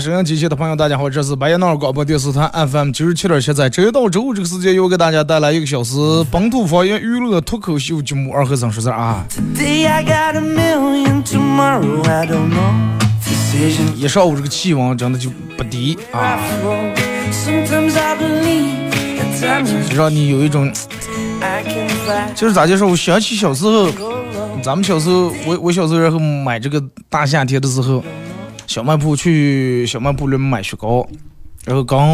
收音机前的朋友，大家好，这是白彦淖尔广播电视台 FM 九十七点七，在周一到周五这个时间，又给大家带来一个小时本土方言娱乐脱口秀节目《二和尚说事儿》啊。一上午这个气温真的就不低啊，就让你有一种，就是咋介绍？我想起小时候，咱们小时候，我我小时候然后买这个大夏天的时候。小卖部去小卖部里面买雪糕，然后刚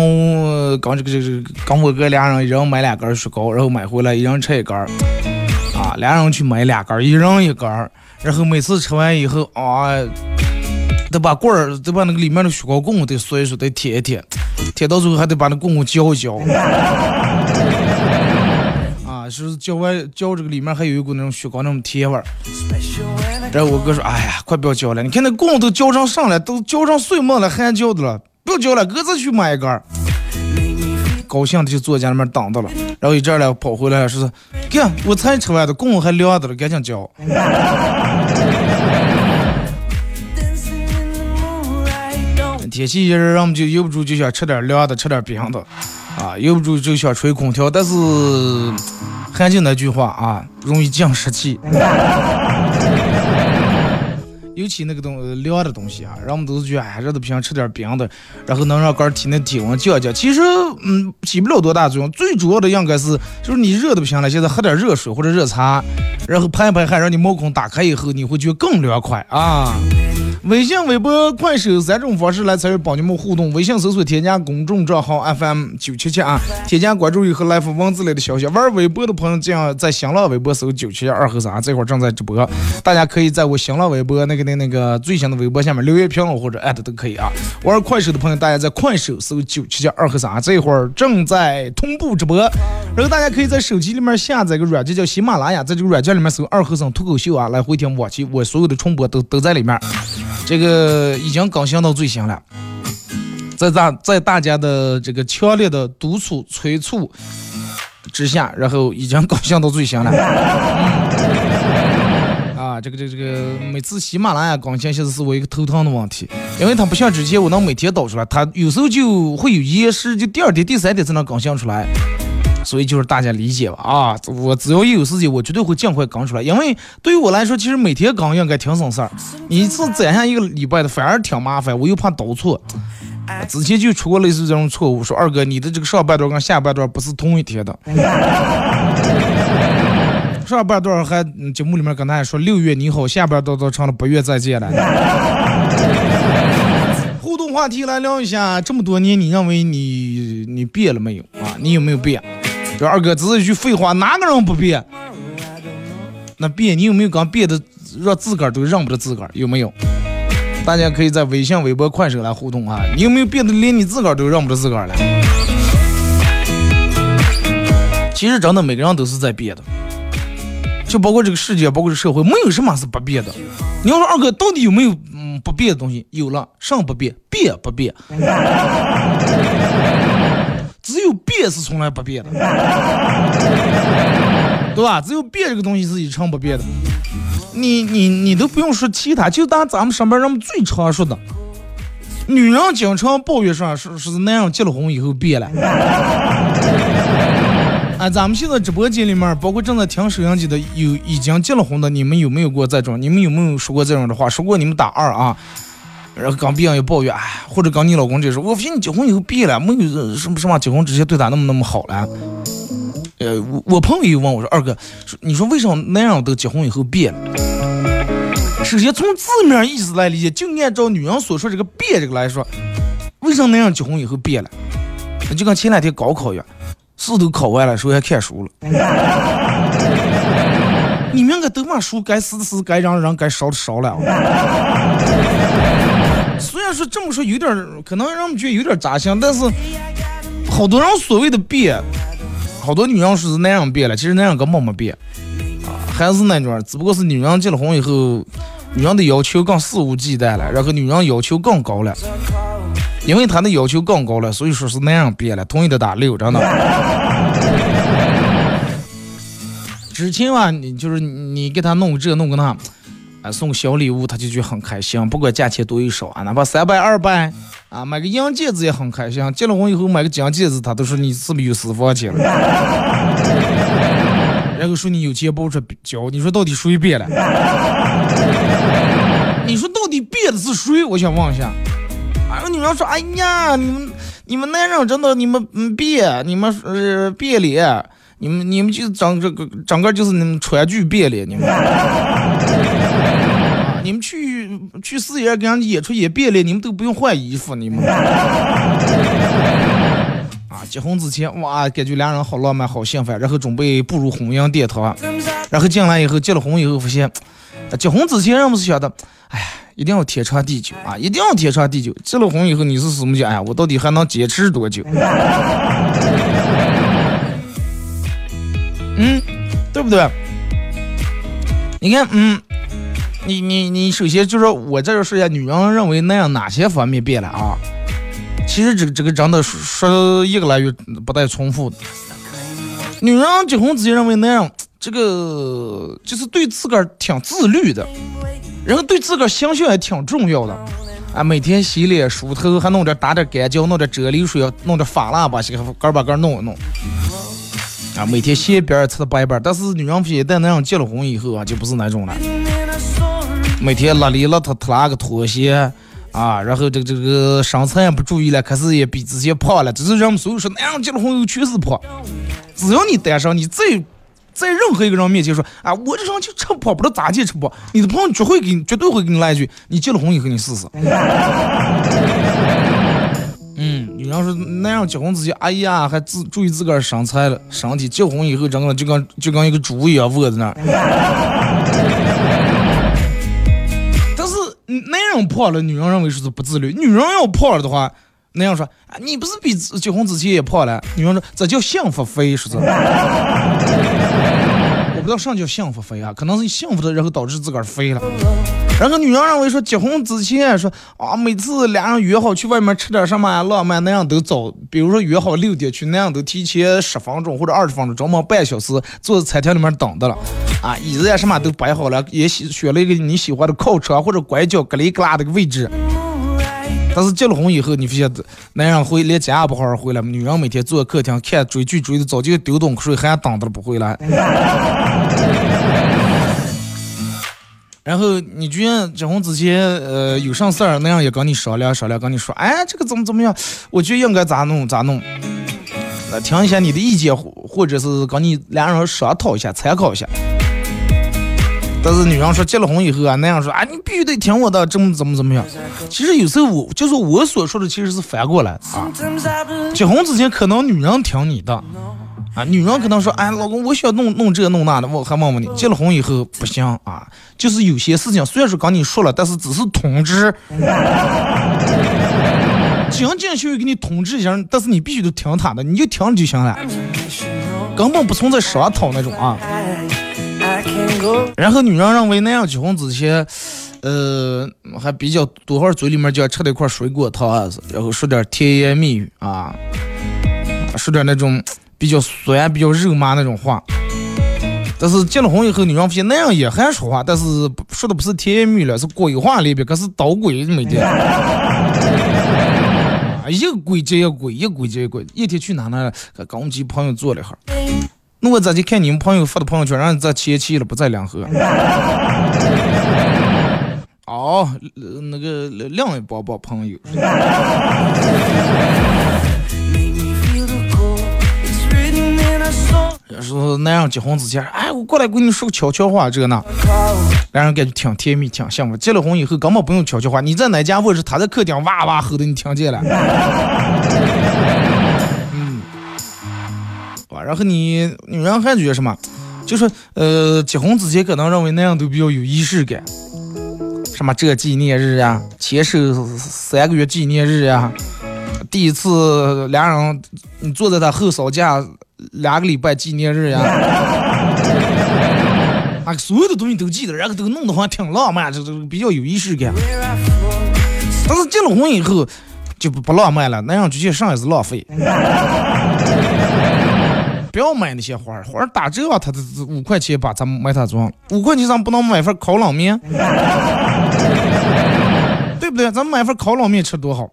刚这个这个刚我哥俩人一人买两根雪糕，然后买回来一人吃一根儿，啊，俩人去买两根儿，一人一根儿，然后每次吃完以后啊，得把棍儿得把那个里面的雪糕棍得嗦一嗦，得舔一舔，舔到最后还得把那棍棍嚼一嚼，啊，是嚼完嚼这个里面还有一股那种雪糕那种甜味儿。然后我哥说：“哎呀，快不要浇了！你看那棍都浇成上了，都浇成碎末了，还浇的了，不要浇了，哥再去买一根。”高兴的就坐家里面等着了。然后一阵儿来跑回来说：“看，我才吃完的，棍还凉的了，赶紧浇。”天气一热，人们就忍不住就想吃点凉的，吃点冰的，啊，忍不住就想吹空调，但是还就那句话啊，容易降湿气。尤其那个东凉的东西啊，人们都是觉得哎热的不行，吃点冰的，然后能让肝体内体温降降。其实嗯起不了多大作用，最主要的应该是就是你热的不行了，现在喝点热水或者热茶，然后排一排汗，让你毛孔打开以后，你会觉得更凉快啊。微信、微博、快手三种方式来参与帮你们互动。微信搜索添加公众账号 FM 九七七啊，添加关注以后来发文字类的消息。玩微博的朋友，这样在新浪微博搜九七七二和三，这会儿正在直播，大家可以在我新浪微博那个那那个最新的微博下面留言评论或者艾特都可以啊。玩快手的朋友，大家在快手搜九七七二和三，这会儿正在同步直播。然后大家可以在手机里面下载个软件叫喜马拉雅，在这个软件里面搜二和三脱口秀啊，来回听往期我所有的重播都都在里面。这个已经更新到最新了，在大在大家的这个强烈的督促催促之下，然后已经更新到最新了。啊，这个这个这个，每次喜马拉雅更新，现在是我一个头疼的问题，因为它不像之前我能每天导出来，它有时候就会有延时，就第二天、第三天才能更新出来。所以就是大家理解吧啊！我只要一有时间，我绝对会尽快更出来。因为对于我来说，其实每天更应该挺省事儿。你一次攒下一个礼拜的，反而挺麻烦。我又怕导错，之前就出过类似这种错误。说二哥，你的这个上半段跟下半段不是同一天的。上半段还节目里面跟大家说六月你好，下半段都成了八月再见了。互动话题来聊一下，这么多年你认为你你变了没有啊？你有没有变？这二哥只是一句废话，哪个人不变？那变，你有没有刚变的让自个儿都认不得自个儿？有没有？大家可以在微信、微博、快手来互动啊！你有没有变得连你自个儿都认不得自个儿了？其实真的每个人都是在变的，就包括这个世界，包括这社会，没有什么是不变的。你要说二哥到底有没有嗯不变的东西？有了，什么不变？变不变？只有变是从来不变的，对吧？只有变这个东西是一成不变的。你你你都不用说其他，就当咱们上班人们最常说的，女人经常抱怨说是是男人结了婚以后变了。啊，咱们现在直播间里面，包括正在听收音机的，有已经结了婚的，你们有没有过这种？你们有没有说过这种的话？说过你们打二啊。然后刚别人也抱怨，或者刚你老公就说，我发现你结婚以后变了，没有什么什么结婚之前对他那么那么好了。呃，我我朋友又问我说，二哥，你说为什么男人都结婚以后变了？首先从字面意思来理解，就按照女人所说这个变这个来说，为什么男人结婚以后变了？那就跟前两天高考一样，试都考完了，说还看书了。你们该都把书该撕的撕，该让让该烧的烧了。虽然说这么说有点可能让我们觉得有点扎心，但是好多人所谓的变，好多女人说是男人变了，其实男人根本没变，啊，还是那种，只不过是女人结了婚以后，女人的要求更肆无忌惮了，然后女人要求更高了，因为她的要求更高了，所以说是男人变了，同意的打六，真的。之前吧，你就是你给他弄这弄个那。送小礼物，他就觉得很开心，不管价钱多与少啊，哪怕三百二百啊，买个银戒指也很开心。结了婚以后买个金戒指，他都说你是不是有私房钱了？然后说你有钱不出交，你说到底谁变了？你说到底变的是谁？我想问一下。哎，女人说，哎呀，你们你们男人真的你们嗯变，你们呃变脸，你们你们就整这个整个就是你们川剧变脸，你们。你们去去四爷给人演出演变了，你们都不用换衣服，你们。啊，结婚之前哇，感觉两人好浪漫，好幸福，然后准备步入婚姻殿堂，然后进来以后，结了婚以后发现，结婚之前人们是想的，哎，一定要天长地久啊，一定要天长地久。结了婚以后你是什么讲？哎呀，我到底还能坚持多久？嗯，对不对？你看，嗯。你你你，首先就是我在这说一下，女人认为那样哪些方面变了啊？其实这个这个真的说一个来月不带重复的。女人结婚之前认为那样，这个就是对自个儿挺自律的，然后对自个儿形象也挺重要的啊。每天洗脸梳头，还弄点打点干胶，弄点啫喱水，弄点发蜡把这个杆把杆弄一弄啊。每天鞋边擦的白白，但是女人一旦那样结了婚以后啊，就不是那种了。每天邋里邋遢脱拉个拖鞋啊，然后这个这个身材也不注意了，开始也比之前胖了。这是人们所有说，男人结了婚以后确实胖。只要你单身，你在在任何一个人面前说啊，我这人就吃胖，不知道咋地吃胖，你的朋友绝会给你，绝对会给你来一句，你结了婚以后你试试。嗯，女人说男人结婚之前，哎呀，还自注意自个儿身材了，身体结婚以后，整个就跟就跟一个猪一样卧在那儿。人胖了，女人认为是不自律。女人要胖了的话，那样说，你不是比结婚之前也胖了？女人说这叫幸福肥，说是。不知道什么叫幸福肥啊，可能是幸福的，然后导致自个儿肥了。然后女人认为说结婚之前说啊，每次俩人约好去外面吃点什么呀，浪漫那样都早，比如说约好六点去，那样都提前十分钟或者二十分钟，专门半小时坐在餐厅里面等的了。啊，椅子呀什么都摆好了，也选选了一个你喜欢的靠车或者拐角格里格拉的位置。但是结了婚以后，你发现男人回连家也不好好回来，女人每天坐客厅看追剧追的早就丢东西，还等着不回来。然后你居然结婚之前，呃，有啥事儿那样也跟你商量商量，跟你说，哎，这个怎么怎么样？我觉得应该咋弄咋弄。那听一下你的意见，或者是跟你两人商讨一下，参考一下。但是女人说结了婚以后啊，男人说啊，你必须得听我的，怎么怎么怎么样？其实有时候我就是我所说的，其实是反过来啊。结婚之前可能女人听你的。啊，女人可能说，哎，老公，我想弄弄这弄那的，我还问问你，结了婚以后不行啊，就是有些事情虽然说跟你说了，但是只是通知，仅仅需要给你通知一下，但是你必须得听他的，你就听就行了，根本不存在商讨那种啊。然后女人认为那样结婚之前，呃，还比较多会儿嘴里面就要吃点块水果糖，然后说点甜言蜜语啊，说点那种。比较酸、比较肉麻那种话，但是结了婚以后，女人发现那样也还说话，但是说的不是甜言蜜语了，是鬼话里边，可是捣鬼每天。一个鬼接一个鬼，一个鬼接一个鬼。一天去哪呢？跟我们几个朋友坐了一会儿。那我咋就看你们朋友发的朋友圈，让你在前期了，不在两河。哦，那个另一帮帮朋友。说男人结婚之前，哎，我过来跟你说个悄悄话，这个呢，男人感觉挺甜蜜，挺幸福。结了婚以后根本不用悄悄话，你在哪家卧室，他在客厅哇哇吼的，你听见了。然后你女人还觉得什么？就是呃，结婚之前可能认为那样都比较有仪式感，什么这纪念日呀，牵手三个月纪念日呀，第一次俩人你坐在他后嫂家。两个礼拜纪念日呀，啊，所有的东西都记得，然后都弄得好像挺浪漫，这这比较有仪式感。但是结了婚以后就不不浪漫了，那样就去上也是浪费。不要买那些花儿，花儿打折啊，他这五块钱把咱们买它装，五块钱咱不能买份烤冷面，对不对？咱们买份烤冷面吃多好。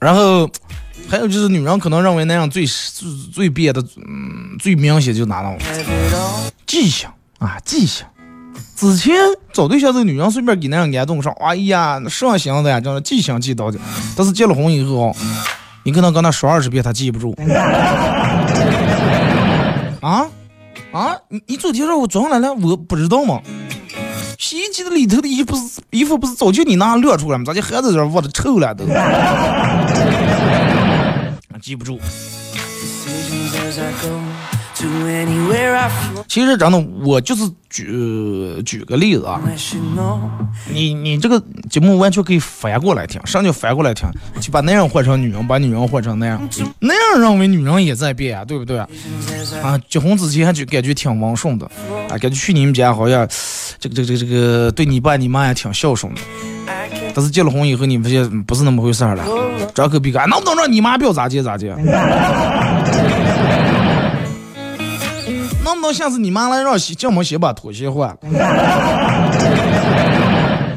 然后，还有就是女人可能认为那样最最最变的，嗯，最明显就哪了？记性啊，记性。之前找对象这个女人随便给男人安动上，哎呀，上心的呀，真的记性记到的。但是结了婚以后，你可能跟他说二十遍，他记不住。啊啊，你你昨天让我装来了，我不知道吗？洗衣机的里头的衣服是衣服不是早就你那晾出来吗？咋就还在这窝着臭了都？记不住。其实真的，我就是举举个例子啊，你你这个节目完全可以反过来听，啥叫反过来听？就把男人换成女人，把女人换成那样，那样认为女人也在变啊，对不对啊？结婚之前就感觉挺温顺的，啊，感觉去你们家好像这个这个这个这个对你爸你妈也挺孝顺的，但是结了婚以后，你发现不是那么回事了，张口闭口，能不能让你妈不要咋接咋接？能不能像是你妈来让叫我们先把拖鞋换了？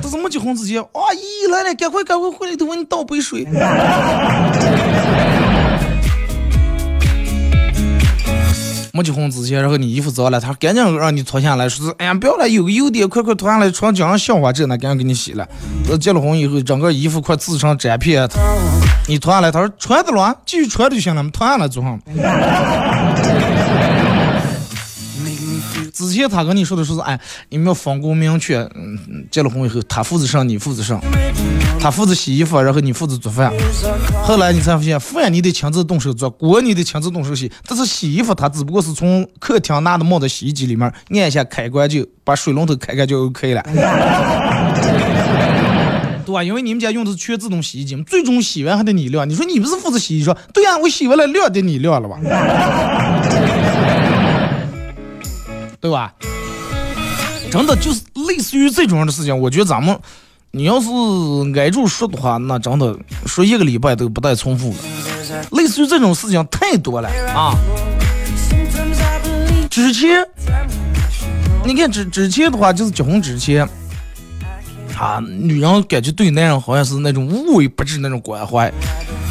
这是没结婚之前，阿姨来了，赶快赶快回来，都给你倒杯水。没结婚之前，然后你衣服脏了，他赶紧让你脱下来，说是哎呀不要了，有个优点，快快脱下来，床讲上笑话这呢，赶紧给你洗了。结了婚以后，整个衣服快自成粘片，你脱下来，他说穿的了，继续穿就行了，脱下来就好。之前他跟你说的说是，哎，你们要分工明确，嗯，结了婚以后，他负责上，你负责上，他负责洗衣服，然后你负责做饭。后来你才发现，饭你得亲自动手做，锅你得亲自动手洗，但是洗衣服他只不过是从客厅拿的帽子洗衣机里面按一下开关，就把水龙头开开就 OK 了，对吧？因为你们家用的是全自动洗衣机，最终洗完还得你晾。你说你不是负责洗衣，说对呀，我洗完了晾得你晾了吧？对吧？真的就是类似于这种样的事情，我觉得咱们，你要是挨住说的话，那真的说一个礼拜都不带重复的。类似于这种事情太多了啊！之前，你看之之前的话，就是结婚之前，啊，女人感觉对男人好像是那种无微不至那种关怀，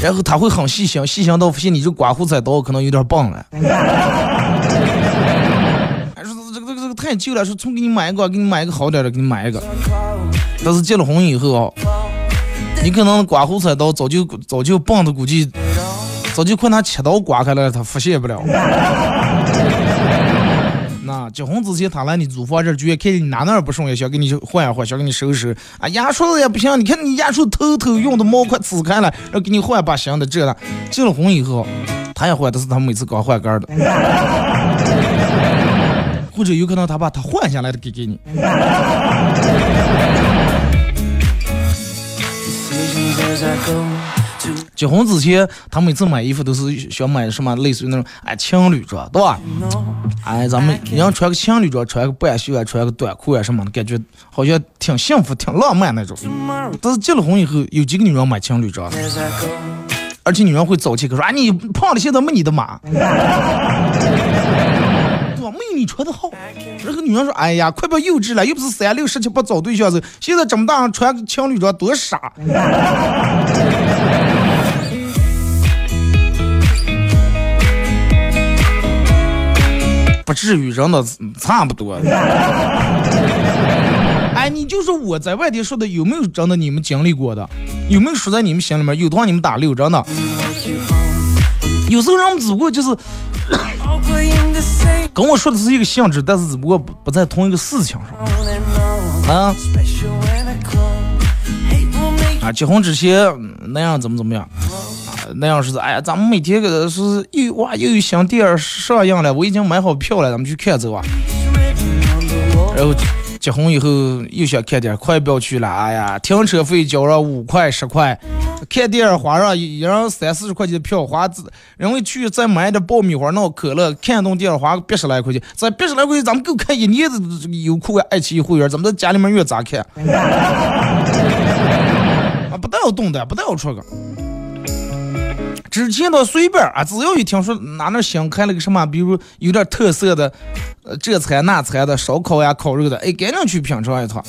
然后他会很细心，细心到发现你这刮胡子刀可能有点棒了。太旧了，说重给你买一个，给你买一个好点的，给你买一个。但是结了婚以后啊，你可能刮胡菜刀早就早就棒子估计早就快拿切刀刮开了，他发现不了。那结婚之前他来你租房这儿，就看见你哪哪不顺眼，想给你换一换，想给你收拾。啊，牙刷子也不行，你看你牙刷头头用的毛快呲开了，然后给你换把新的。这了，结了婚以后，他也换，但是他每次刚换杆的。或者有可能他把他换下来的给给你。结婚之前，他每次买衣服都是想买什么类似于那种哎情侣装，对吧？哎，咱们人穿个情侣装，穿个半袖啊，穿个短裤啊什么的，感觉好像挺幸福、挺浪漫那种。但是结了婚以后，有几个女人买情侣装，而且女人会早起，说啊你胖了现在没你的码。没有你穿的好。然后女人说：“哎呀，快别幼稚了，又不是三六十七八找对象子，现在这么大穿情侣装多傻。”不至于，人的差不多。哎，你就说我在外地说的有没有真的你们经历过的？有没有说在你们心里面？有的话你们打六，真的。有时候人们只不过就是跟我说的是一个性质，但是只不过不在同一个事情上。啊啊！结婚之前那样怎么怎么样？那样是哎呀，咱们每天个是又哇又有新电影上映了，我已经买好票了，咱们去看走啊。然后结婚以后又想看点，快不要去了，哎呀，停车费交上五块十块，看电影花上一人三四十块钱的票花，因为去再买点爆米花、闹可乐，看动电影花个八十来块钱，这八十来块钱咱们够看一年的优酷啊、爱奇艺会员，咱们在家里面越咋看？啊，不带要动的，不带要出个。之前都随便啊，只要一听说哪那新开了个什么，比如有点特色的，呃，这菜那菜的，烧烤呀、烤肉的，哎，赶紧去品尝一趟。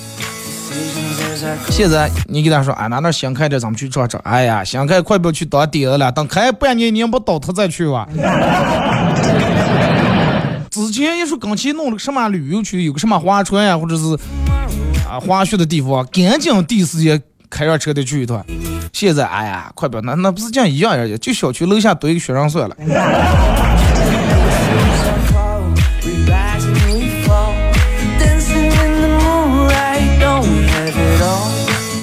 现在你给他说，啊，哪那新开的，咱们去尝尝。哎呀，新开快不要去当爹了，等开半年年不倒他再去吧。之前一说刚去弄了个什么旅游区，有个什么划船呀，或者是啊滑雪的地方，赶紧第一时间开上车得去一趟。现在哎呀，快表那那不是这样一样呀，就小区楼下堆个学生算了。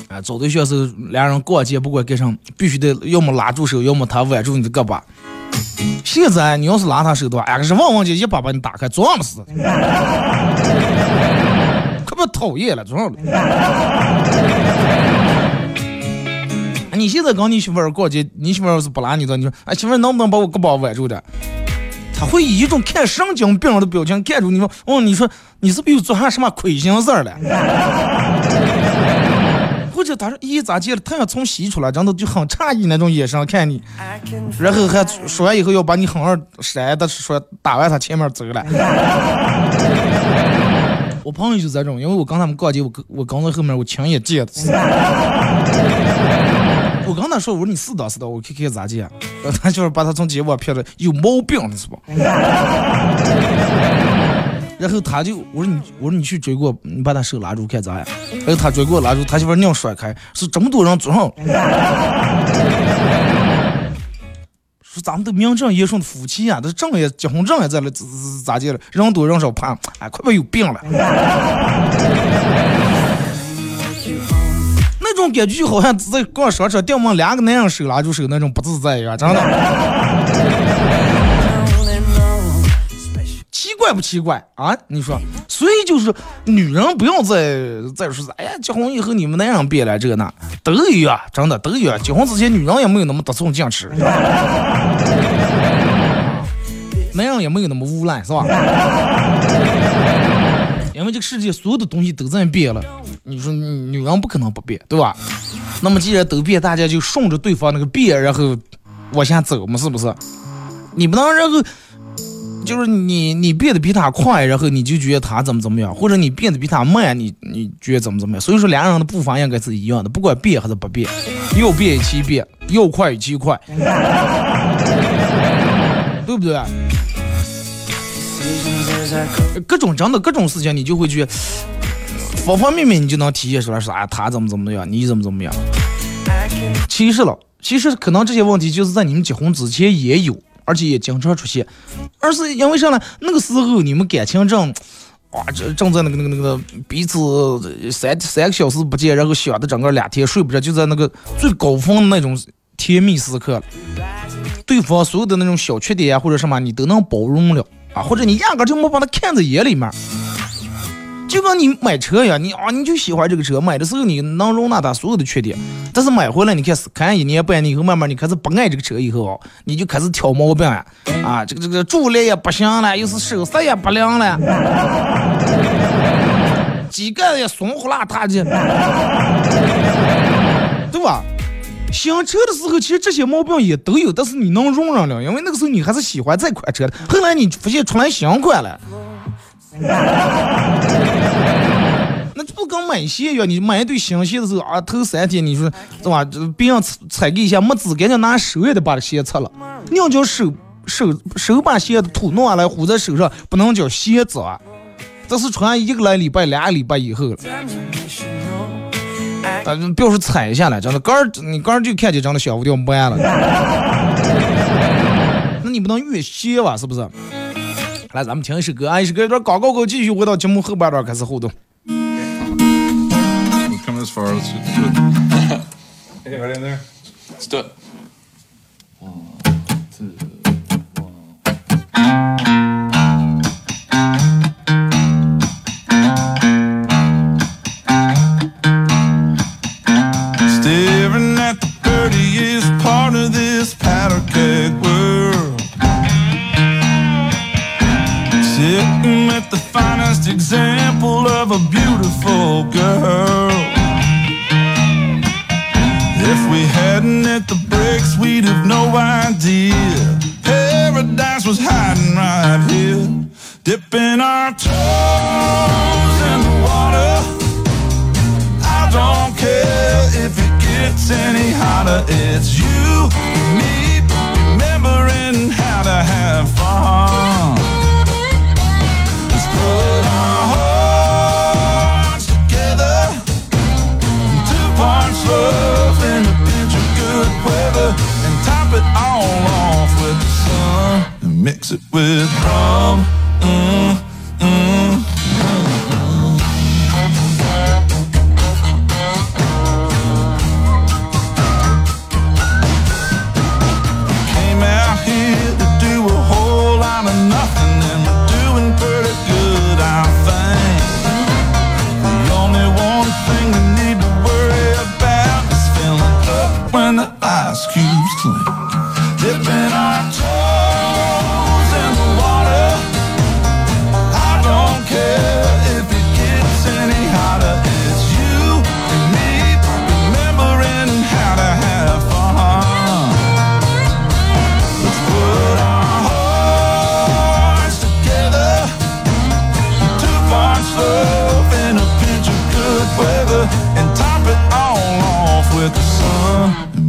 啊，找对象时俩人逛街不管干什么，必须得要么拉住手，要么他挽住你的胳膊。现在你要是拉他手的话，哎，是汪汪姐一把把你打开，装的是，可不讨厌了，装的。你现在跟你媳妇儿逛街，你媳妇儿要是不拉你的，你说，哎，媳妇儿能不能把我胳膊挽住点？他会以一种看神经病的表情看住你说，哦，你说你是不是又做啥什么亏心事儿了？或者他说，咦，咋见了太阳从西出来，真的就很诧异那种眼神看你，然后还说完以后要把你狠狠扇的说打完他前面走了。我朋友就这种，因为我跟他们逛街，我跟我跟在后面，我亲眼见的。我跟他说，我说你是的，是的，我看看咋接。他就是把他从街外撇了，有毛病了是吧？然后他就我说你我说你去追过，你把他手拉住看咋样？然后他追过拉住，他媳妇儿硬甩开，是这么多人坐上。说咱们都名正言顺的夫妻啊，都证也结婚证也在了，咋咋接了？人多人少怕，哎，快不有病了。这种感觉就好像在逛商场，掉门两个男人手拉住手那种不自在一样，真的。奇怪不奇怪啊？你说，所以就是女人不要再再说哎呀，结婚以后你们男人别来这个那都一样，真的都一样。结婚之前女人也没有那么得寸进尺，男人也没有那么无赖，是吧？因为这个世界所有的东西都在变了，你说女人不可能不变，对吧？那么既然都变，大家就顺着对方那个变，然后往下走嘛，是不是？你不能然后就是你你变得比他快，然后你就觉得他怎么怎么样，或者你变得比他慢，你你觉得怎么怎么样？所以说两个人的步伐应该是一样的，不管变还是不变，要变一起变，要快一起快，对不对？各种真的各种事情，你就会去方方面面，你就能体现出来，说啊，他怎么怎么样，你怎么怎么样。其实了，其实可能这些问题就是在你们结婚之前也有，而且也经常出现，而是因为啥呢？那个时候你们感情正，哇，正正在那个那个那个彼此三三个小时不见，然后想的整个两天睡不着，就在那个最高峰的那种甜蜜时刻，对方所有的那种小缺点或者什么，你都能包容了。啊，或者你压根就没把它看在眼里面，就跟你买车一样，你啊你就喜欢这个车，买的时候你能容纳它所有的缺点，但是买回来你看是看一年半年以后，慢慢你开始不爱这个车以后啊，你就开始挑毛病呀，啊这个这个助力也不行了，又是手刹也不灵了，机盖也松呼啦塌的，对吧？新车的时候，其实这些毛病也都有，但是你能容忍了，因为那个时候你还是喜欢这款车的。后来你发现出来新款了，那不跟买鞋一样，你买一对新鞋的时候啊，头三天你说是吧？别人踩给一下，没纸，赶紧拿手也得把鞋擦了。你要叫手手手把鞋的土弄下来糊在手上，不能叫鞋子啊。这是穿一个来礼拜、两个礼拜以后了。啊，不要说踩一下来，真的，刚你刚就看见真的小不掉弯了。那你不能越歇吧？是不是？来，咱们听一首歌啊，一首歌一段广告后继续回到节目后半段开始互动。come this far. Do it. hey, right in there. Let's do it. Keg world. Sitting at the finest example of a beautiful girl. If we hadn't hit the brakes, we'd have no idea. Paradise was hiding right here. Dipping our toes in the water. I don't care if it gets any hotter. It's you with rum. Mm, mm,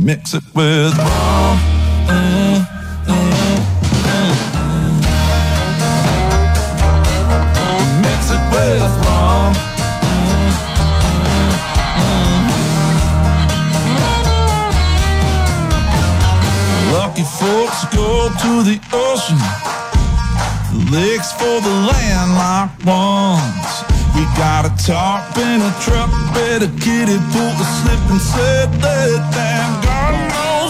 mix it with rum. Mix it with rum. Lucky folks go to the ocean, lakes for the landlocked ones. We got a tarp and a truck a kiddie pool, a slip and set that damn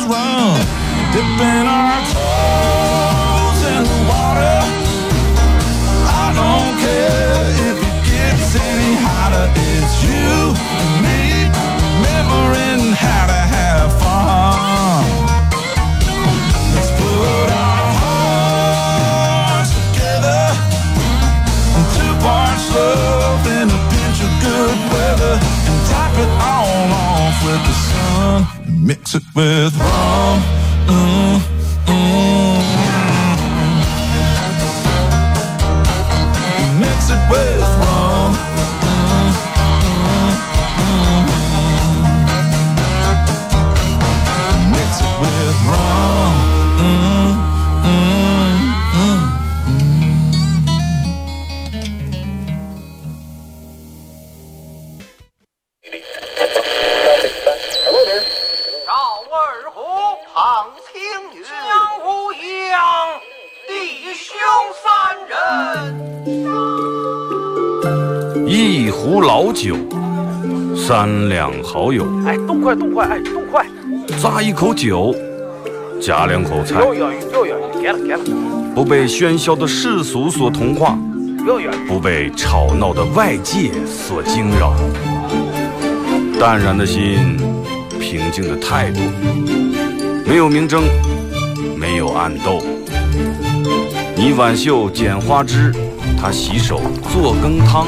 run. Dipping our toes in the water. I don't care if it gets any hotter. It's you and me remembering how to have fun. Let's put our hearts together. Two parts love and a pinch of good weather. And top it all off with the. Mix it with rum. Mm. 酒，三两好友，哎，动快动快，哎，动快！咂一口酒，夹两口菜，给了给了，不被喧嚣的世俗所同化。不被吵闹的外界所惊扰，淡然的心，平静的态度，没有明争，没有暗斗。你挽袖剪花枝，他洗手做羹汤，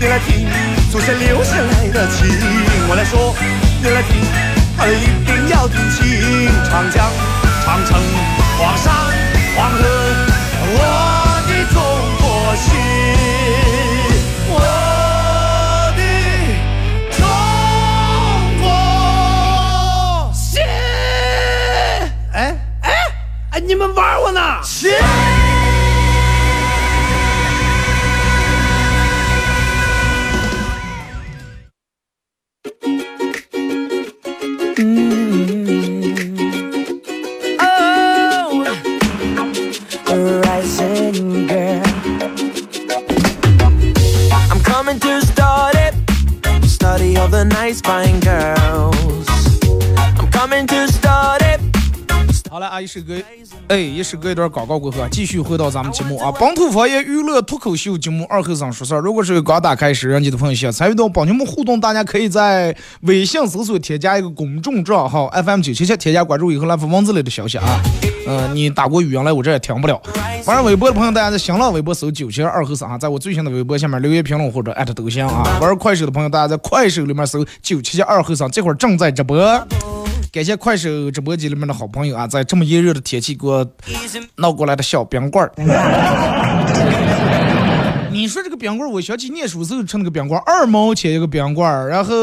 你来听，祖先留下来的情。我来说，你来听，好了一定要听清。长江、长城、黄山、黄河，我的中国心，哎，一首歌一段广告过后啊，继续回到咱们节目啊，本土方言娱乐脱口秀节目二后生说事儿。如果是刚打开时，让你的朋友想参与到帮节目互动，大家可以在微信搜索添加一个公众账号 FM 九七七，添加关注以后来发文字类的消息啊。嗯、你打过语音来，我这也听不了。玩上微博的朋友，大家在新浪微博搜九七二后生啊，在我最新的微博下面留言评论或者艾特都行啊。玩快手的朋友，大家在快手里面搜九七七二后生，这会儿正在直播。感谢快手直播间里面的好朋友啊，在这么炎热的天气给我闹过来的小冰棍儿。你说这个冰棍儿，我想起念书时候吃那个冰棍儿，二毛钱一个冰棍儿，然后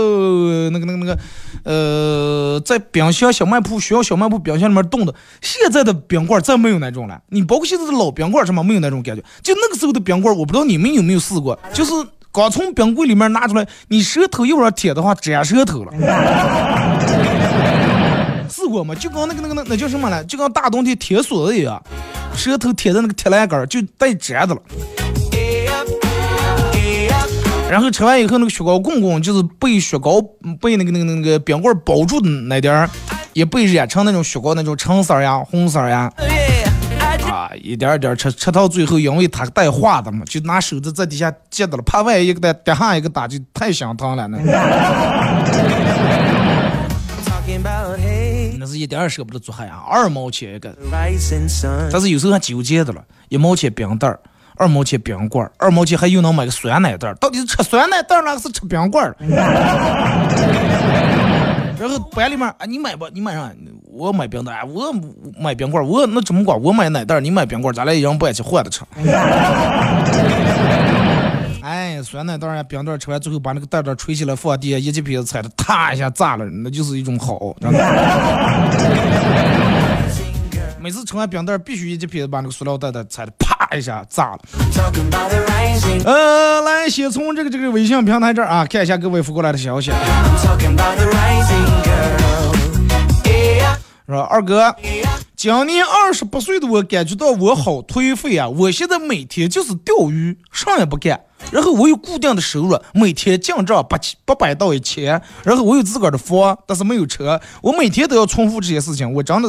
那个那个那个，呃，在冰箱小卖铺学校小卖铺冰箱里面冻的。现在的冰棍儿再没有那种了，你包括现在的老冰棍儿什么没有那种感觉。就那个时候的冰棍儿，我不知道你们有没有试过，就是刚从冰柜里面拿出来，你舌头一会儿舔的话，粘舌头了。过吗？就跟那个那个那那叫什么来？就跟大冬天铁锁子一样，舌头贴在那个铁栏杆儿就带粘的了。然后吃完以后，那个雪糕棍棍就是被雪糕被那个那个那个冰棍包住的那点儿，也被染成那种雪糕那种橙色呀、红色呀。啊，一点点吃，吃到最后，因为它带化的嘛，就拿手指在底下接着了，怕万一给它跌下一个打，就太香疼了那。是一点儿舍不得做海啊，二毛钱一个。但是有时候还纠结的了，一毛钱冰袋儿，二毛钱冰棍儿，二毛钱还又能买个酸奶袋儿，到底是吃酸奶袋儿呢，还是吃冰棍儿？然后班里面啊，你买吧，你买上，我买冰袋儿，我买冰棍儿，我那怎么管，我买奶袋儿，你买冰棍儿，咱俩一人不爱去换着吃。哎，酸奶袋儿呀，冰袋儿吃完最后把那个袋袋吹起来放地下，一记鼻子踩的，啪一下炸了，那就是一种好，真的。每次吃完冰袋儿必须一记鼻子把那个塑料袋袋踩的啪一下炸了。呃，来，先从这个这个微信平台这儿啊，看一下各位发过来的消息，I'm talking about the rising girl. Yeah, 是吧？二哥，今年二十八岁的我感觉到我好颓废啊！我现在每天就是钓鱼，啥也不干。然后我有固定的收入，每天进账八千八百到一千。然后我有自个儿的房，但是没有车。我每天都要重复这些事情，我真的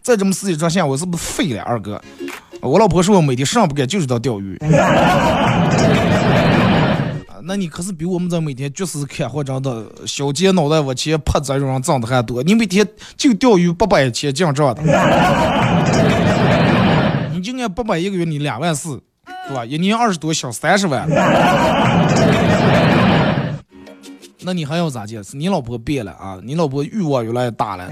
在这么世界上下，我是不是废了？二哥，我老婆说我每天啥不干，就知道钓鱼。那你可是比我们这每天就是看货真的小姐脑袋往前拍这种人挣的还多。你每天就钓鱼八百钱进账的，你就按八百一个月，你两万四，对吧？一年二十多，小三十万。那你还要咋解释？你老婆变了啊！你老婆欲望越来越大了。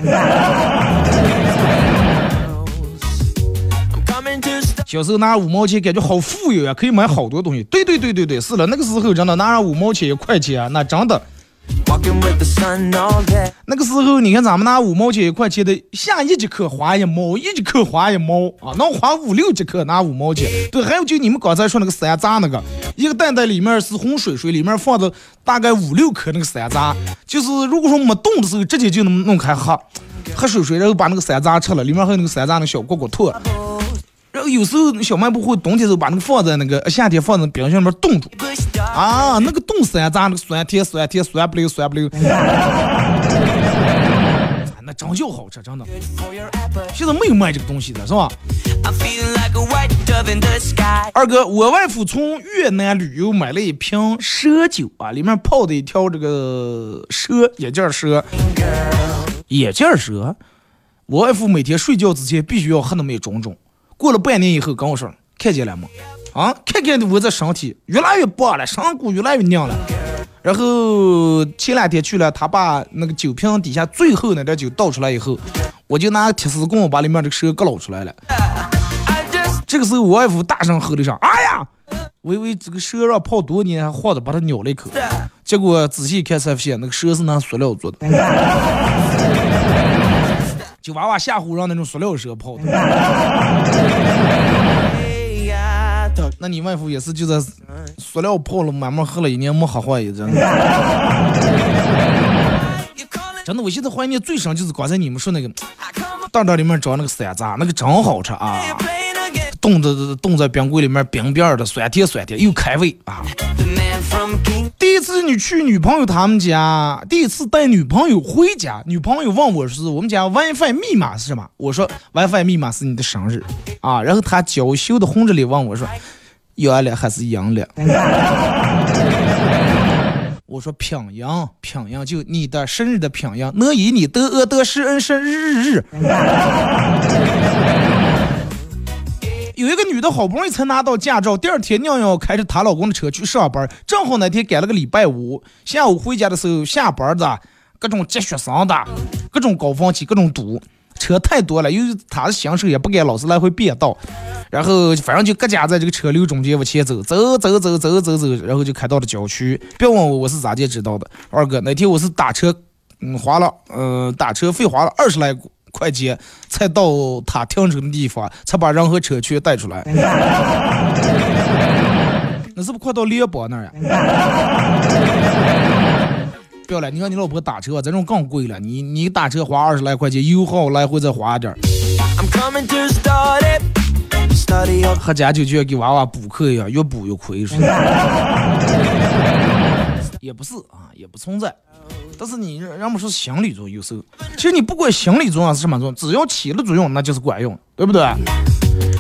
小时候拿五毛钱感觉好富有呀、可以买好多东西。对对对对对，是了，那个时候真的拿上五毛钱一块钱啊，那真的。那个时候，你看咱们拿五毛钱一块钱的，下一节课花一毛，一节课花一毛啊，能花五六节课拿五毛钱。对，还有就你们刚才说那个山楂那个，一个袋袋里面是红水水，里面放的大概五六颗那个山楂，就是如果说没冻的时候，直接就能弄开喝，喝水水，然后把那个山楂吃了，里面还有那个山楂那个小果果脱。然后有时候小卖部会冬天时候把那个放在那个夏天放在冰箱里面冻住啊，那个冻山楂那个酸甜酸甜酸不溜酸不溜。那真叫好吃，真的。现在没有卖这个东西的，是吧？二哥，我外父从越南旅游买了一瓶蛇酒啊，里面泡的一条这个蛇，眼镜蛇，眼镜蛇。我外父每天睡觉之前必须要喝那么一种种。过了半年以后跟我说，看见了吗？啊，看见我这身体越来越棒了，上骨越来越硬了。然后前两天去了，他把那个酒瓶底下最后那点酒倒出来以后，我就拿铁丝棍把里面这个蛇给捞出来了。这个时候我外父大声吼了一声：“哎呀！”我以为这个蛇让泡多年，还晃着把它咬了一口，结果仔细看才发现那个蛇是拿塑料做的，就娃娃吓唬让那种塑料蛇泡的。那你外父也是就在塑料泡了，慢慢喝了一年没喝坏，真的。真的，我现在怀念最深就是刚才你们说那个袋袋里面装那个山楂，那个真好吃啊！冻在冻在冰柜里面冰冰的，酸甜酸甜又开胃啊！第一次你去女朋友他们家，第一次带女朋友回家，女朋友问我是我们家 WiFi 密码是什么？我说 WiFi 密码是你的生日啊！然后她娇羞的红着脸问我说。阳了还是阳了？我说平阳，平阳就你的生日的平阳，能以你得恶得失恩生日日日。有一个女的好不容易才拿到驾照，第二天娘要开着她老公的车去上班，正好那天赶了个礼拜五，下午回家的时候下班的各种接学生的，各种高峰期，各种堵。车太多了，又她的新手，也不敢老是来回变道，然后反正就各家在这个车流中间往前走，走走走走走走，然后就开到了郊区。别问我我是咋地知道的，二哥那天我是打车，嗯，花了，呃，打车费花了二十来块钱才到他停车的地方，才把人和车全带出来。那是不是快到联邦那儿呀？不要了，你看你老婆打车，这种更贵了。你你打车花二十来块钱，油耗来回再花点儿。喝假酒就要给娃娃补课一样，越补越亏是。也不是啊，也不存在。但是你人们说心理作用，有时候其实你不管心理作用是什么作用，只要起了作用，那就是管用，对不对？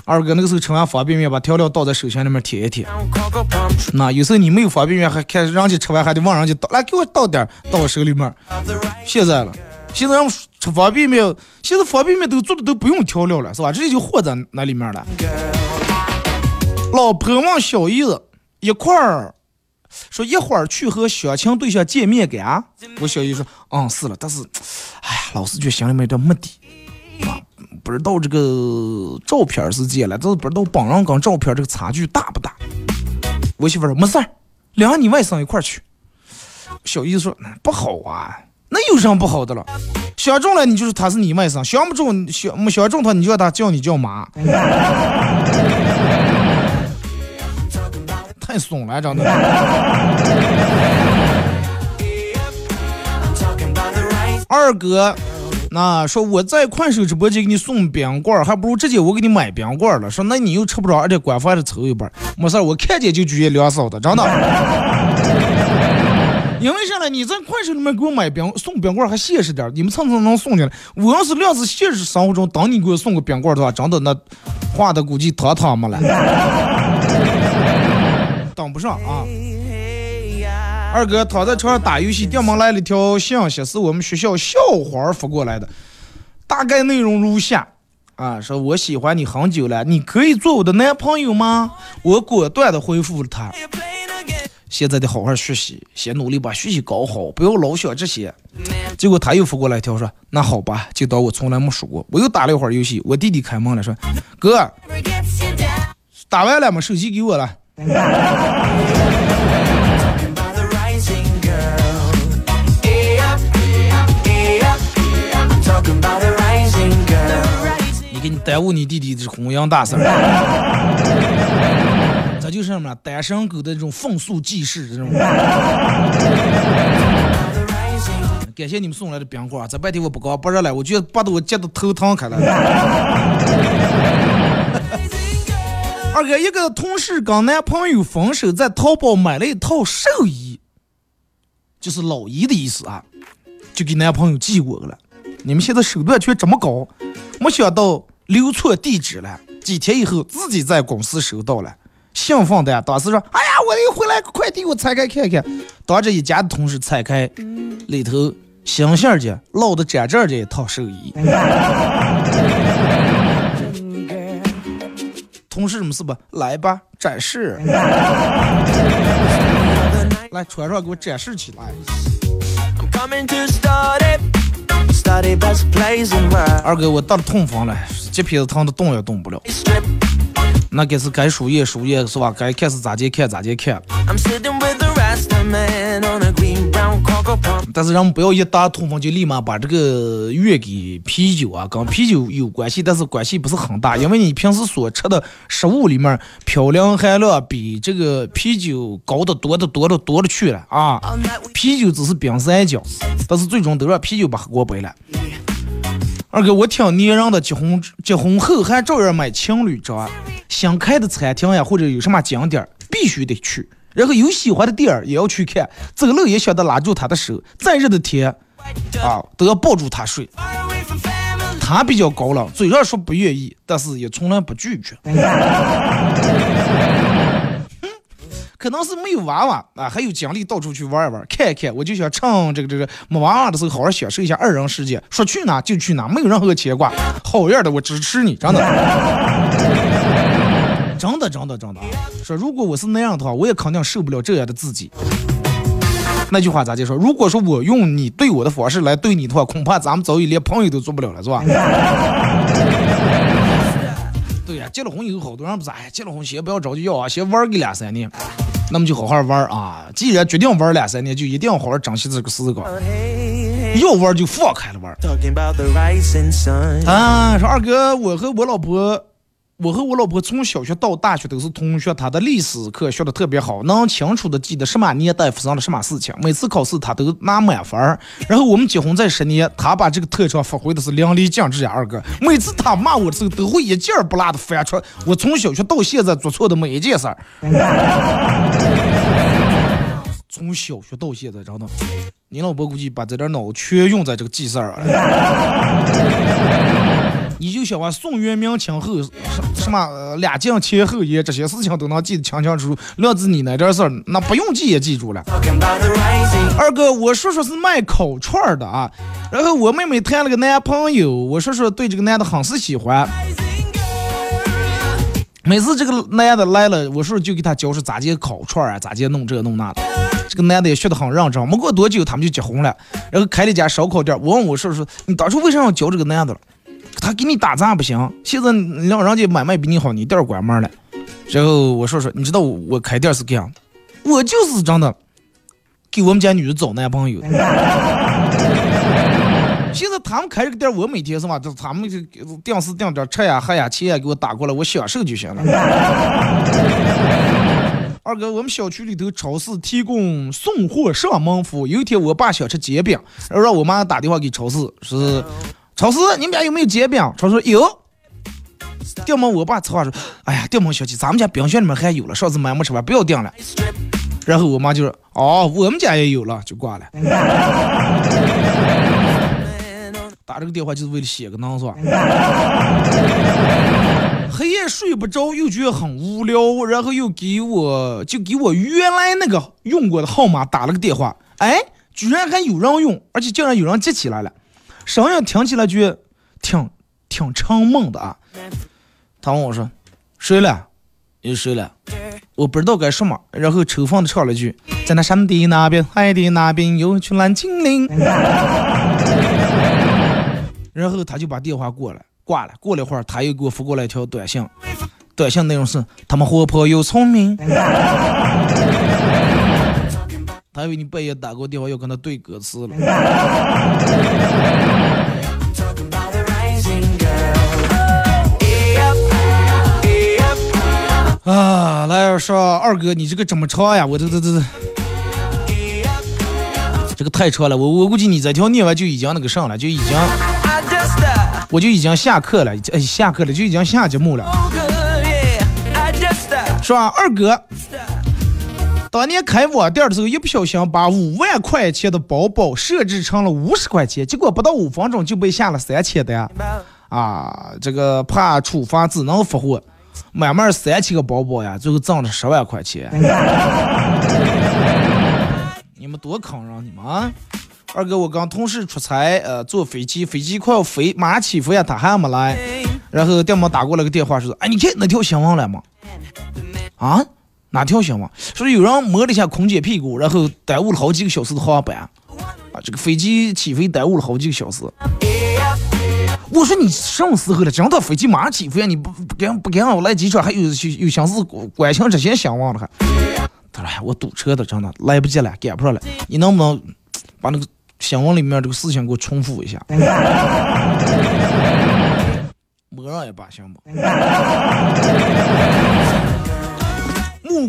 二哥那个时候吃完方便面，把调料倒在手心里面舔一舔。那有时候你没有方便面，还看人家吃完还得问人家倒，来给我倒点，倒我手里面。现在了，现在让吃方便面，现在方便面都做的都不用调料了，是吧？直接就和在那里面了。老婆问小姨子一块儿，说一会儿去和相亲对象见面给啊？我小姨说，嗯，是了，但是，哎呀，老是觉得心里面有点没底。不知道这个照片是见了，就是不知道本人跟照片这个差距大不大。我媳妇说没事儿，领你外甥一块儿去。小姨子说不好啊，那有什么不好的了？相中了你就是他是你外甥，相不中相没相中他你就叫他叫你叫妈。太怂了，真的。二哥。那说我在快手直播间给你送冰棍儿，还不如直接我给你买冰棍儿了。说那你又吃不着，而且官方还抽一半，没事儿，我看见就举两手的，真的。因为啥呢？你在快手里面给我买冰送冰棍儿还现实点，你们蹭蹭能送进来。我要是要是现实生活中等你给我送个冰棍儿的话，真的那花的估计汤汤没了，等不上啊。二哥躺在床上打游戏，电门来了一条信息，是我们学校校花发过来的，大概内容如下：啊，说我喜欢你很久了，你可以做我的男朋友吗？我果断的回复了他，现在得好好学习，先努力把学习搞好，不要老想这些。结果他又发过来一条，说那好吧，就当我从来没说过。我又打了一会儿游戏，我弟弟开门了，说哥，打完了吗？手机给我了。你给你耽误你弟弟的弘扬大事儿，这就是什么单身狗的这种风速计时这种。感谢你们送来的冰棍儿，这半天我不高不热了，我觉得把我急得头疼开了。二哥，一个同事跟男朋友分手，在淘宝买了一套寿衣，就是老姨的意思啊，就给男朋友寄过去了。你们现在手段却这么高，没想到留错地址了。几天以后，自己在公司收到了，兴奋的当时说：“哎呀，我又回来个快递，我拆开看看。”当着一家的同事拆开，里头星星的烙的展这的一套寿衣。同事们是吧来吧，展示，来穿上给我展示起来。I'm coming to start it. Start it best blazing where 二哥，我到了痛风了，这皮子疼的动也动不了。那该是该输液输液是吧？该看是咋接看咋接看。但是人们不要一打痛风就立马把这个月给啤酒啊，跟啤酒有关系，但是关系不是很大，因为你平时所吃的食物里面嘌呤含量比这个啤酒高的多的多的多了去了啊。啤酒只是冰山一角，但是最终都让啤酒把锅背了。二哥，我听年人的结婚结婚后还照样买情侣装，新开的餐厅呀，或者有什么景点必须得去，然后有喜欢的电影也要去看，走路也想得拉住他的手，再热的天啊都要抱住他睡。他比较高冷，嘴上说不愿意，但是也从来不拒绝。可能是没有娃娃啊，还有精力到处去玩一玩、看一看。我就想趁这个这个没娃娃的时候，好好享受一下二人世界，说去哪就去哪，没有任何牵挂。好样的，我支持你，真的，真的，真的，真的。说如果我是那样的话，我也肯定受不了这样的自己。那句话咋就说？如果说我用你对我的方式来对你的话，恐怕咱们早已连朋友都做不了了，是吧？对呀，结了婚以后，好多人不是，哎，结了婚先不要着急要啊，先玩个两三年，那么就好好玩啊。既然决定玩两三年，就一定要好好珍惜这个时光要玩就放开了玩。啊，说二哥，我和我老婆，我和我老婆从小学到大学都是同学，她的历史课学的特别好，能清楚的记得什么年代发生了什么事情，每次考试她都拿满分儿。然后我们结婚这十年，她把这个特长发挥的是淋漓尽致呀，二哥。每次她骂我的时候，都会一件儿不落的翻出我从小学到现在做错的每一件事儿。从小学到现在，真的，你老婆估计把这点脑全用在这个记事儿了。你就想啊，宋元明清后什什么两晋前后也这些事情都能记得清清楚楚，料子你那点事儿，那不用记也记住了。二哥，我叔叔是卖烤串儿的啊，然后我妹妹谈了个男朋友，我叔叔对这个男的很是喜欢。每次这个男的来了，我叔叔就给他教是咋接烤串儿啊，咋接弄这弄那的。这个男的也学得很认真，没过多久他们就结婚了，然后开了一家烧烤店。我问我叔叔，你当初为啥要教这个男的了？他给你打杂不行，现在让人家买卖比你好，你店关门了。然后我说说，你知道我我开店是这样，我就是真的给我们家女的找男朋友。现在他们开这个店，我每天是吧？就他们就定时定点吃呀、喝呀、钱呀给我打过来，我享受就行了。二哥，我们小区里头超市提供送货上门服务。有一天，我爸想吃煎饼，然后让我妈打电话给超市，说：“超市，你们家有没有煎饼？”超市说有。店门，我爸策划说：“哎呀，店门小姐，咱们家冰箱里面还有了，上次买没吃完，不要订了。”然后我妈就说：“哦，我们家也有了，就挂了。”打这个电话就是为了写个囊是吧？黑夜睡不着，又觉得很无聊，然后又给我就给我原来那个用过的号码打了个电话，哎，居然还有人用，而且竟然有人接起来了，声音听起来就挺挺沉闷的啊。他问我说：“睡了？又睡了？”我不知道该说嘛，然后抽风的唱了句：“在那山的那边，海的那边，有一群蓝精灵。”然后他就把电话过了，挂了。过了一会儿，他又给我发过来一条短信，短信内容是：他们活泼又聪明。他以为你半夜打过电话要跟他对歌词了。啊，来说二哥，你这个怎么唱呀？我这这这这.这个太长了，我我估计你这条念完就已经那个上了，就已经 uh, 我就已经下课了，哎，下课了就已经下节目了，oh uh, 是吧？二哥，当年开网店的时候，一不小心把五万块钱的包包设置成了五十块钱，结果不到五分钟就被下了三千单。啊，这个怕处罚只能发货，慢慢三千个包包呀，最后挣了十万块钱。你们多坑人，你们啊！二哥，我跟同事出差，呃，坐飞机，飞机快要飞，马上起飞呀，他还没来。然后电报打过来个电话，说：“哎，你看那条新闻了吗？啊，哪条新闻？说有人摸了一下空姐屁股，然后耽误了好几个小时的航班。啊，这个飞机起飞耽误了好几个小时。我说你什么时候了？真的飞机马上起飞，你不不赶不赶我来机场，还有有有心思关心这些新闻了还？他说：哎，我堵车的，真的来不及了，赶不上了。你能不能把那个新闻里面这个事情给我重复一下？摸上一把，行不？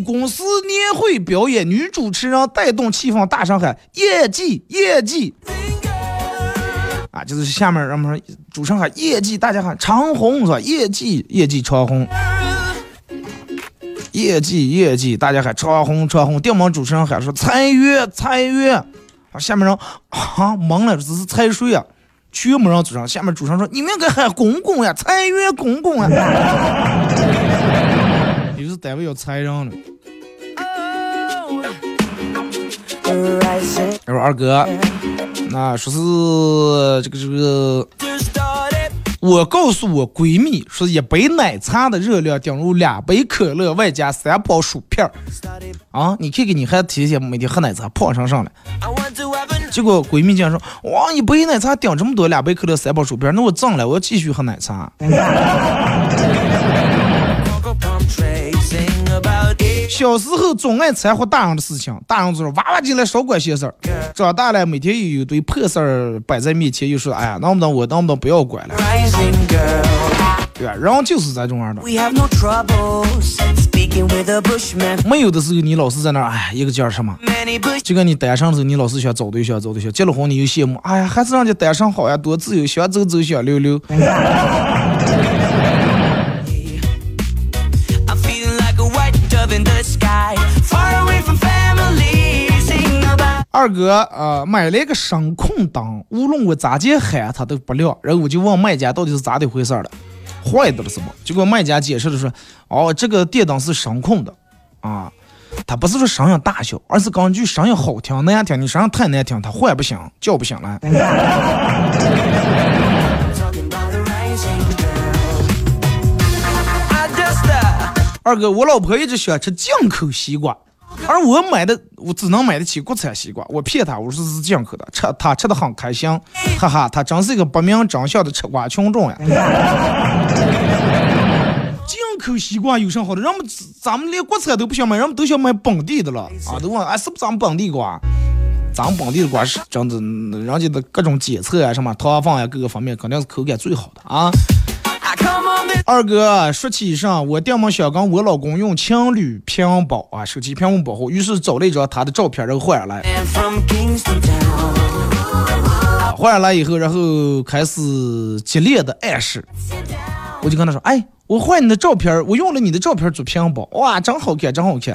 公司年会表演，女主持人带动气氛大声喊：“业绩，业绩！”啊，就是下面人们说主持人喊业绩，大家喊长虹是吧？业绩，业绩长虹，业绩，业绩，大家喊长虹，长虹。电门主持人喊说裁员，裁员。啊，下面人啊懵了，这是裁谁啊？全没让主持人。下面主持人说你们应该喊公公呀，裁员公公呀。单位要裁人了。他说二哥，那说是这个这个，我告诉我闺蜜说一杯奶茶的热量等于两杯可乐外加三包薯片儿啊！你看看你还提前每天喝奶茶胖上上了，结果闺蜜竟然说哇一杯奶茶顶这么多，两杯可乐三包薯片儿，那我挣了，我要继续喝奶茶。小时候总爱掺和大人的事情，大人就说娃娃进来少管闲事儿。长大了，每天又有一堆破事儿摆在面前，又说哎呀，能不能我能不能不要管了？对吧？人就是这种样的。没有的时候，你老是在那儿，哎，一个劲儿什么？就跟你单身的时候，你老是想找对象，找对象；结了婚，你又羡慕，哎呀，还是人家单身好呀，多自由，想走走，想溜溜。二哥，呃，买了一个声控灯，无论我咋接喊它都不亮。然后我就问卖家到底是咋的回事了，坏的了是不？结果卖家解释的说，哦，这个电灯是声控的，啊，它不是说声音大小，而是根据声音好听难听，你声音太难听，它唤不醒，叫不醒了。二哥，我老婆一直喜欢吃进口西瓜，而我买的我只能买得起国产西瓜。我骗他，我说是进口的，吃他吃的很开心，哈哈，他真是一个不明真相的吃瓜群众呀！进口西瓜有啥好的？人们咱们连国产都不想买，人们都想买本地的了啊！都问哎，是不是咱们本地瓜？咱们本地的瓜是真的，人家的各种检测啊，什么糖分呀，各个方面肯定是口感最好的啊。二哥说起以上，我爹妈想跟我老公用情侣屏保啊，手机屏幕保护，于是找了一张他的照片，然后换下来。换下来以后，然后开始激烈的暗示，我就跟他说：“哎，我换你的照片，我用了你的照片做屏保，哇，真好看，真好看。”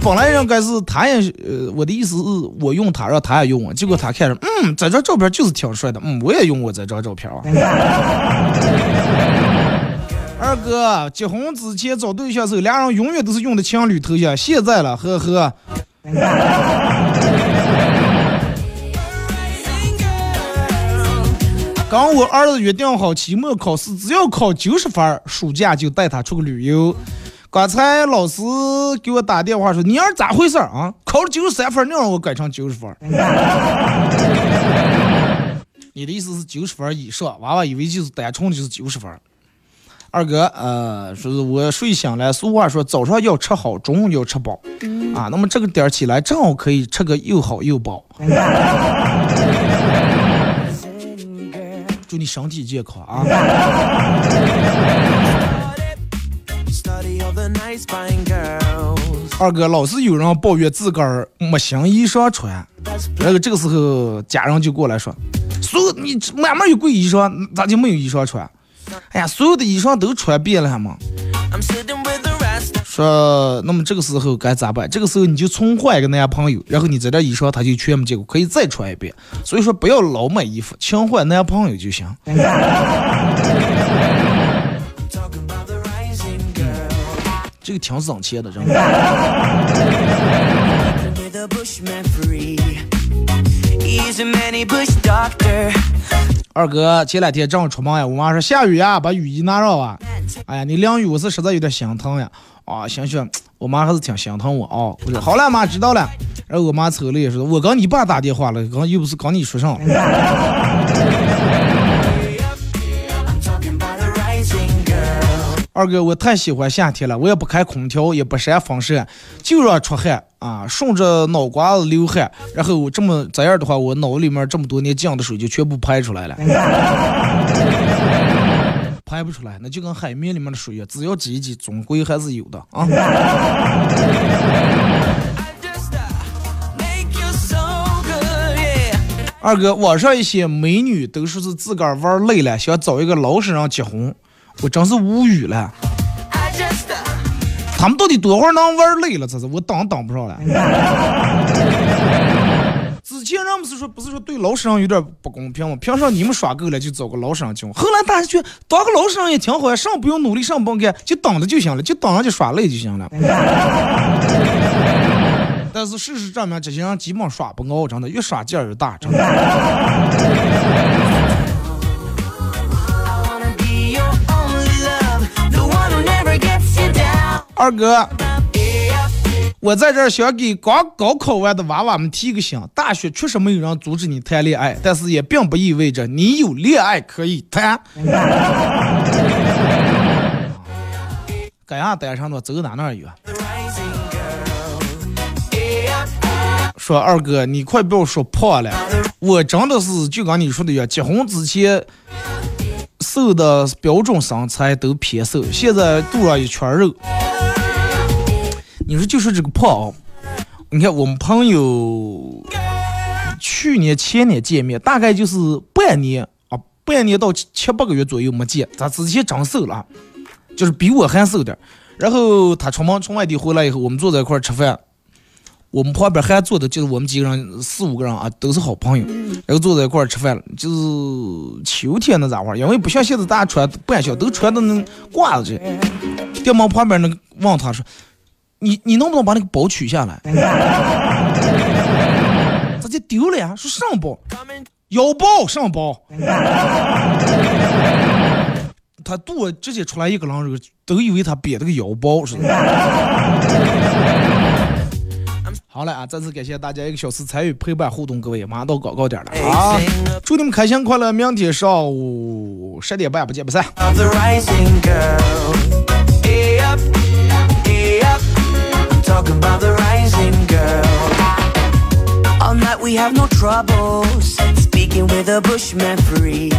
本来应该是他也，呃，我的意思是我用他，让他也用我。结果他看着，嗯，这张照片就是挺帅的，嗯，我也用我这张照片啊。二哥结婚之前找对象时候，俩人永远都是用的情侣头像，现在了，呵呵。跟我儿子约定好，期末考试只要考九十分，暑假就带他出个旅游。刚才老师给我打电话说：“你儿咋回事啊？考了九十三分，你让我改成九十分。”你的意思是九十分以上？娃娃以为就是单纯的就是九十分。二哥，呃，说是我睡醒了，俗话说早上要吃好，中午要吃饱啊。那么这个点儿起来，正好可以吃个又好又饱。祝你身体健康啊！二哥老是有人抱怨自个儿没新衣裳穿，然后这个时候家人就过来说：“所有你慢慢有贵衣裳，咋就没有衣裳穿？哎呀，所有的衣裳都穿遍了嘛。”说说，那么这个时候该咋办？这个时候你就重换一个男朋友，然后你在这衣裳他就全没见过，可以再穿一遍。所以说不要老买衣服，勤换男朋友就行。这个挺省钱的，真的。二哥前两天正好出门呀，我妈说下雨呀，把雨衣拿上啊。哎呀，你淋雨我是实在有点心疼呀。啊，行行，我妈还是挺心疼我啊。我说好了，妈知道了。然后我妈抽了也说，我跟你爸打电话了，刚又不是跟你说上。二哥，我太喜欢夏天了，我也不开空调，也不扇风扇，就让出汗啊，顺着脑瓜子流汗，然后我这么这样的话，我脑里面这么多年降的水就全部排出来了。排不出来，那就跟海绵里面的水一样，只要挤一挤，总归还是有的啊。二哥，网上一些美女都说是自个儿玩累了，想找一个老实人结婚，我真是无语了。Uh, 他们到底多会儿能玩累了？这是我当当不上了。之前人们是说不是说对老实人有点不公平吗？凭啥你们耍够了就找个老实人结婚？后来大家觉得当个老实人也挺好呀，上不用努力，上不用干，就等着就行了，就等着就耍累就行了。但是事实证明，这些人基本耍不熬，真的越耍劲儿越大，真的。二哥，我在这儿想给刚高考完的娃娃们提个醒：大学确实没有人阻止你谈恋爱，但是也并不意味着你有恋爱可以谈。该样单上的走哪哪儿远。说二哥，你快不要说胖了，我真的是就跟你说的一样，结婚之前瘦的标准身材都偏瘦，现在肚上一圈肉。你说就是这个胖啊，你看我们朋友去年前年见面，大概就是半年啊，半年到七七八个月左右没见，他之前长瘦了啊，就是比我还瘦点儿。然后他出门从外地回来以后，我们坐在一块儿吃饭，我们旁边还坐的就是我们几个人四五个人啊，都是好朋友，然后坐在一块儿吃饭了。就是秋天那咋会儿，因为不像现在大家穿半袖，都穿的那褂子这。店门旁边那个问他说：“你你能不能把那个包取下来？” 直接丢了呀！说上包，腰包上包。他肚直接出来一个狼人，都以为他憋了个腰包似的。好了啊，再次感谢大家一个小时参与陪伴互动，各位马上到广告点了啊！祝你们开心快乐，明天上午十点半不见不散。Talking about the rising girl. All night we have no troubles. Speaking with a bushman free.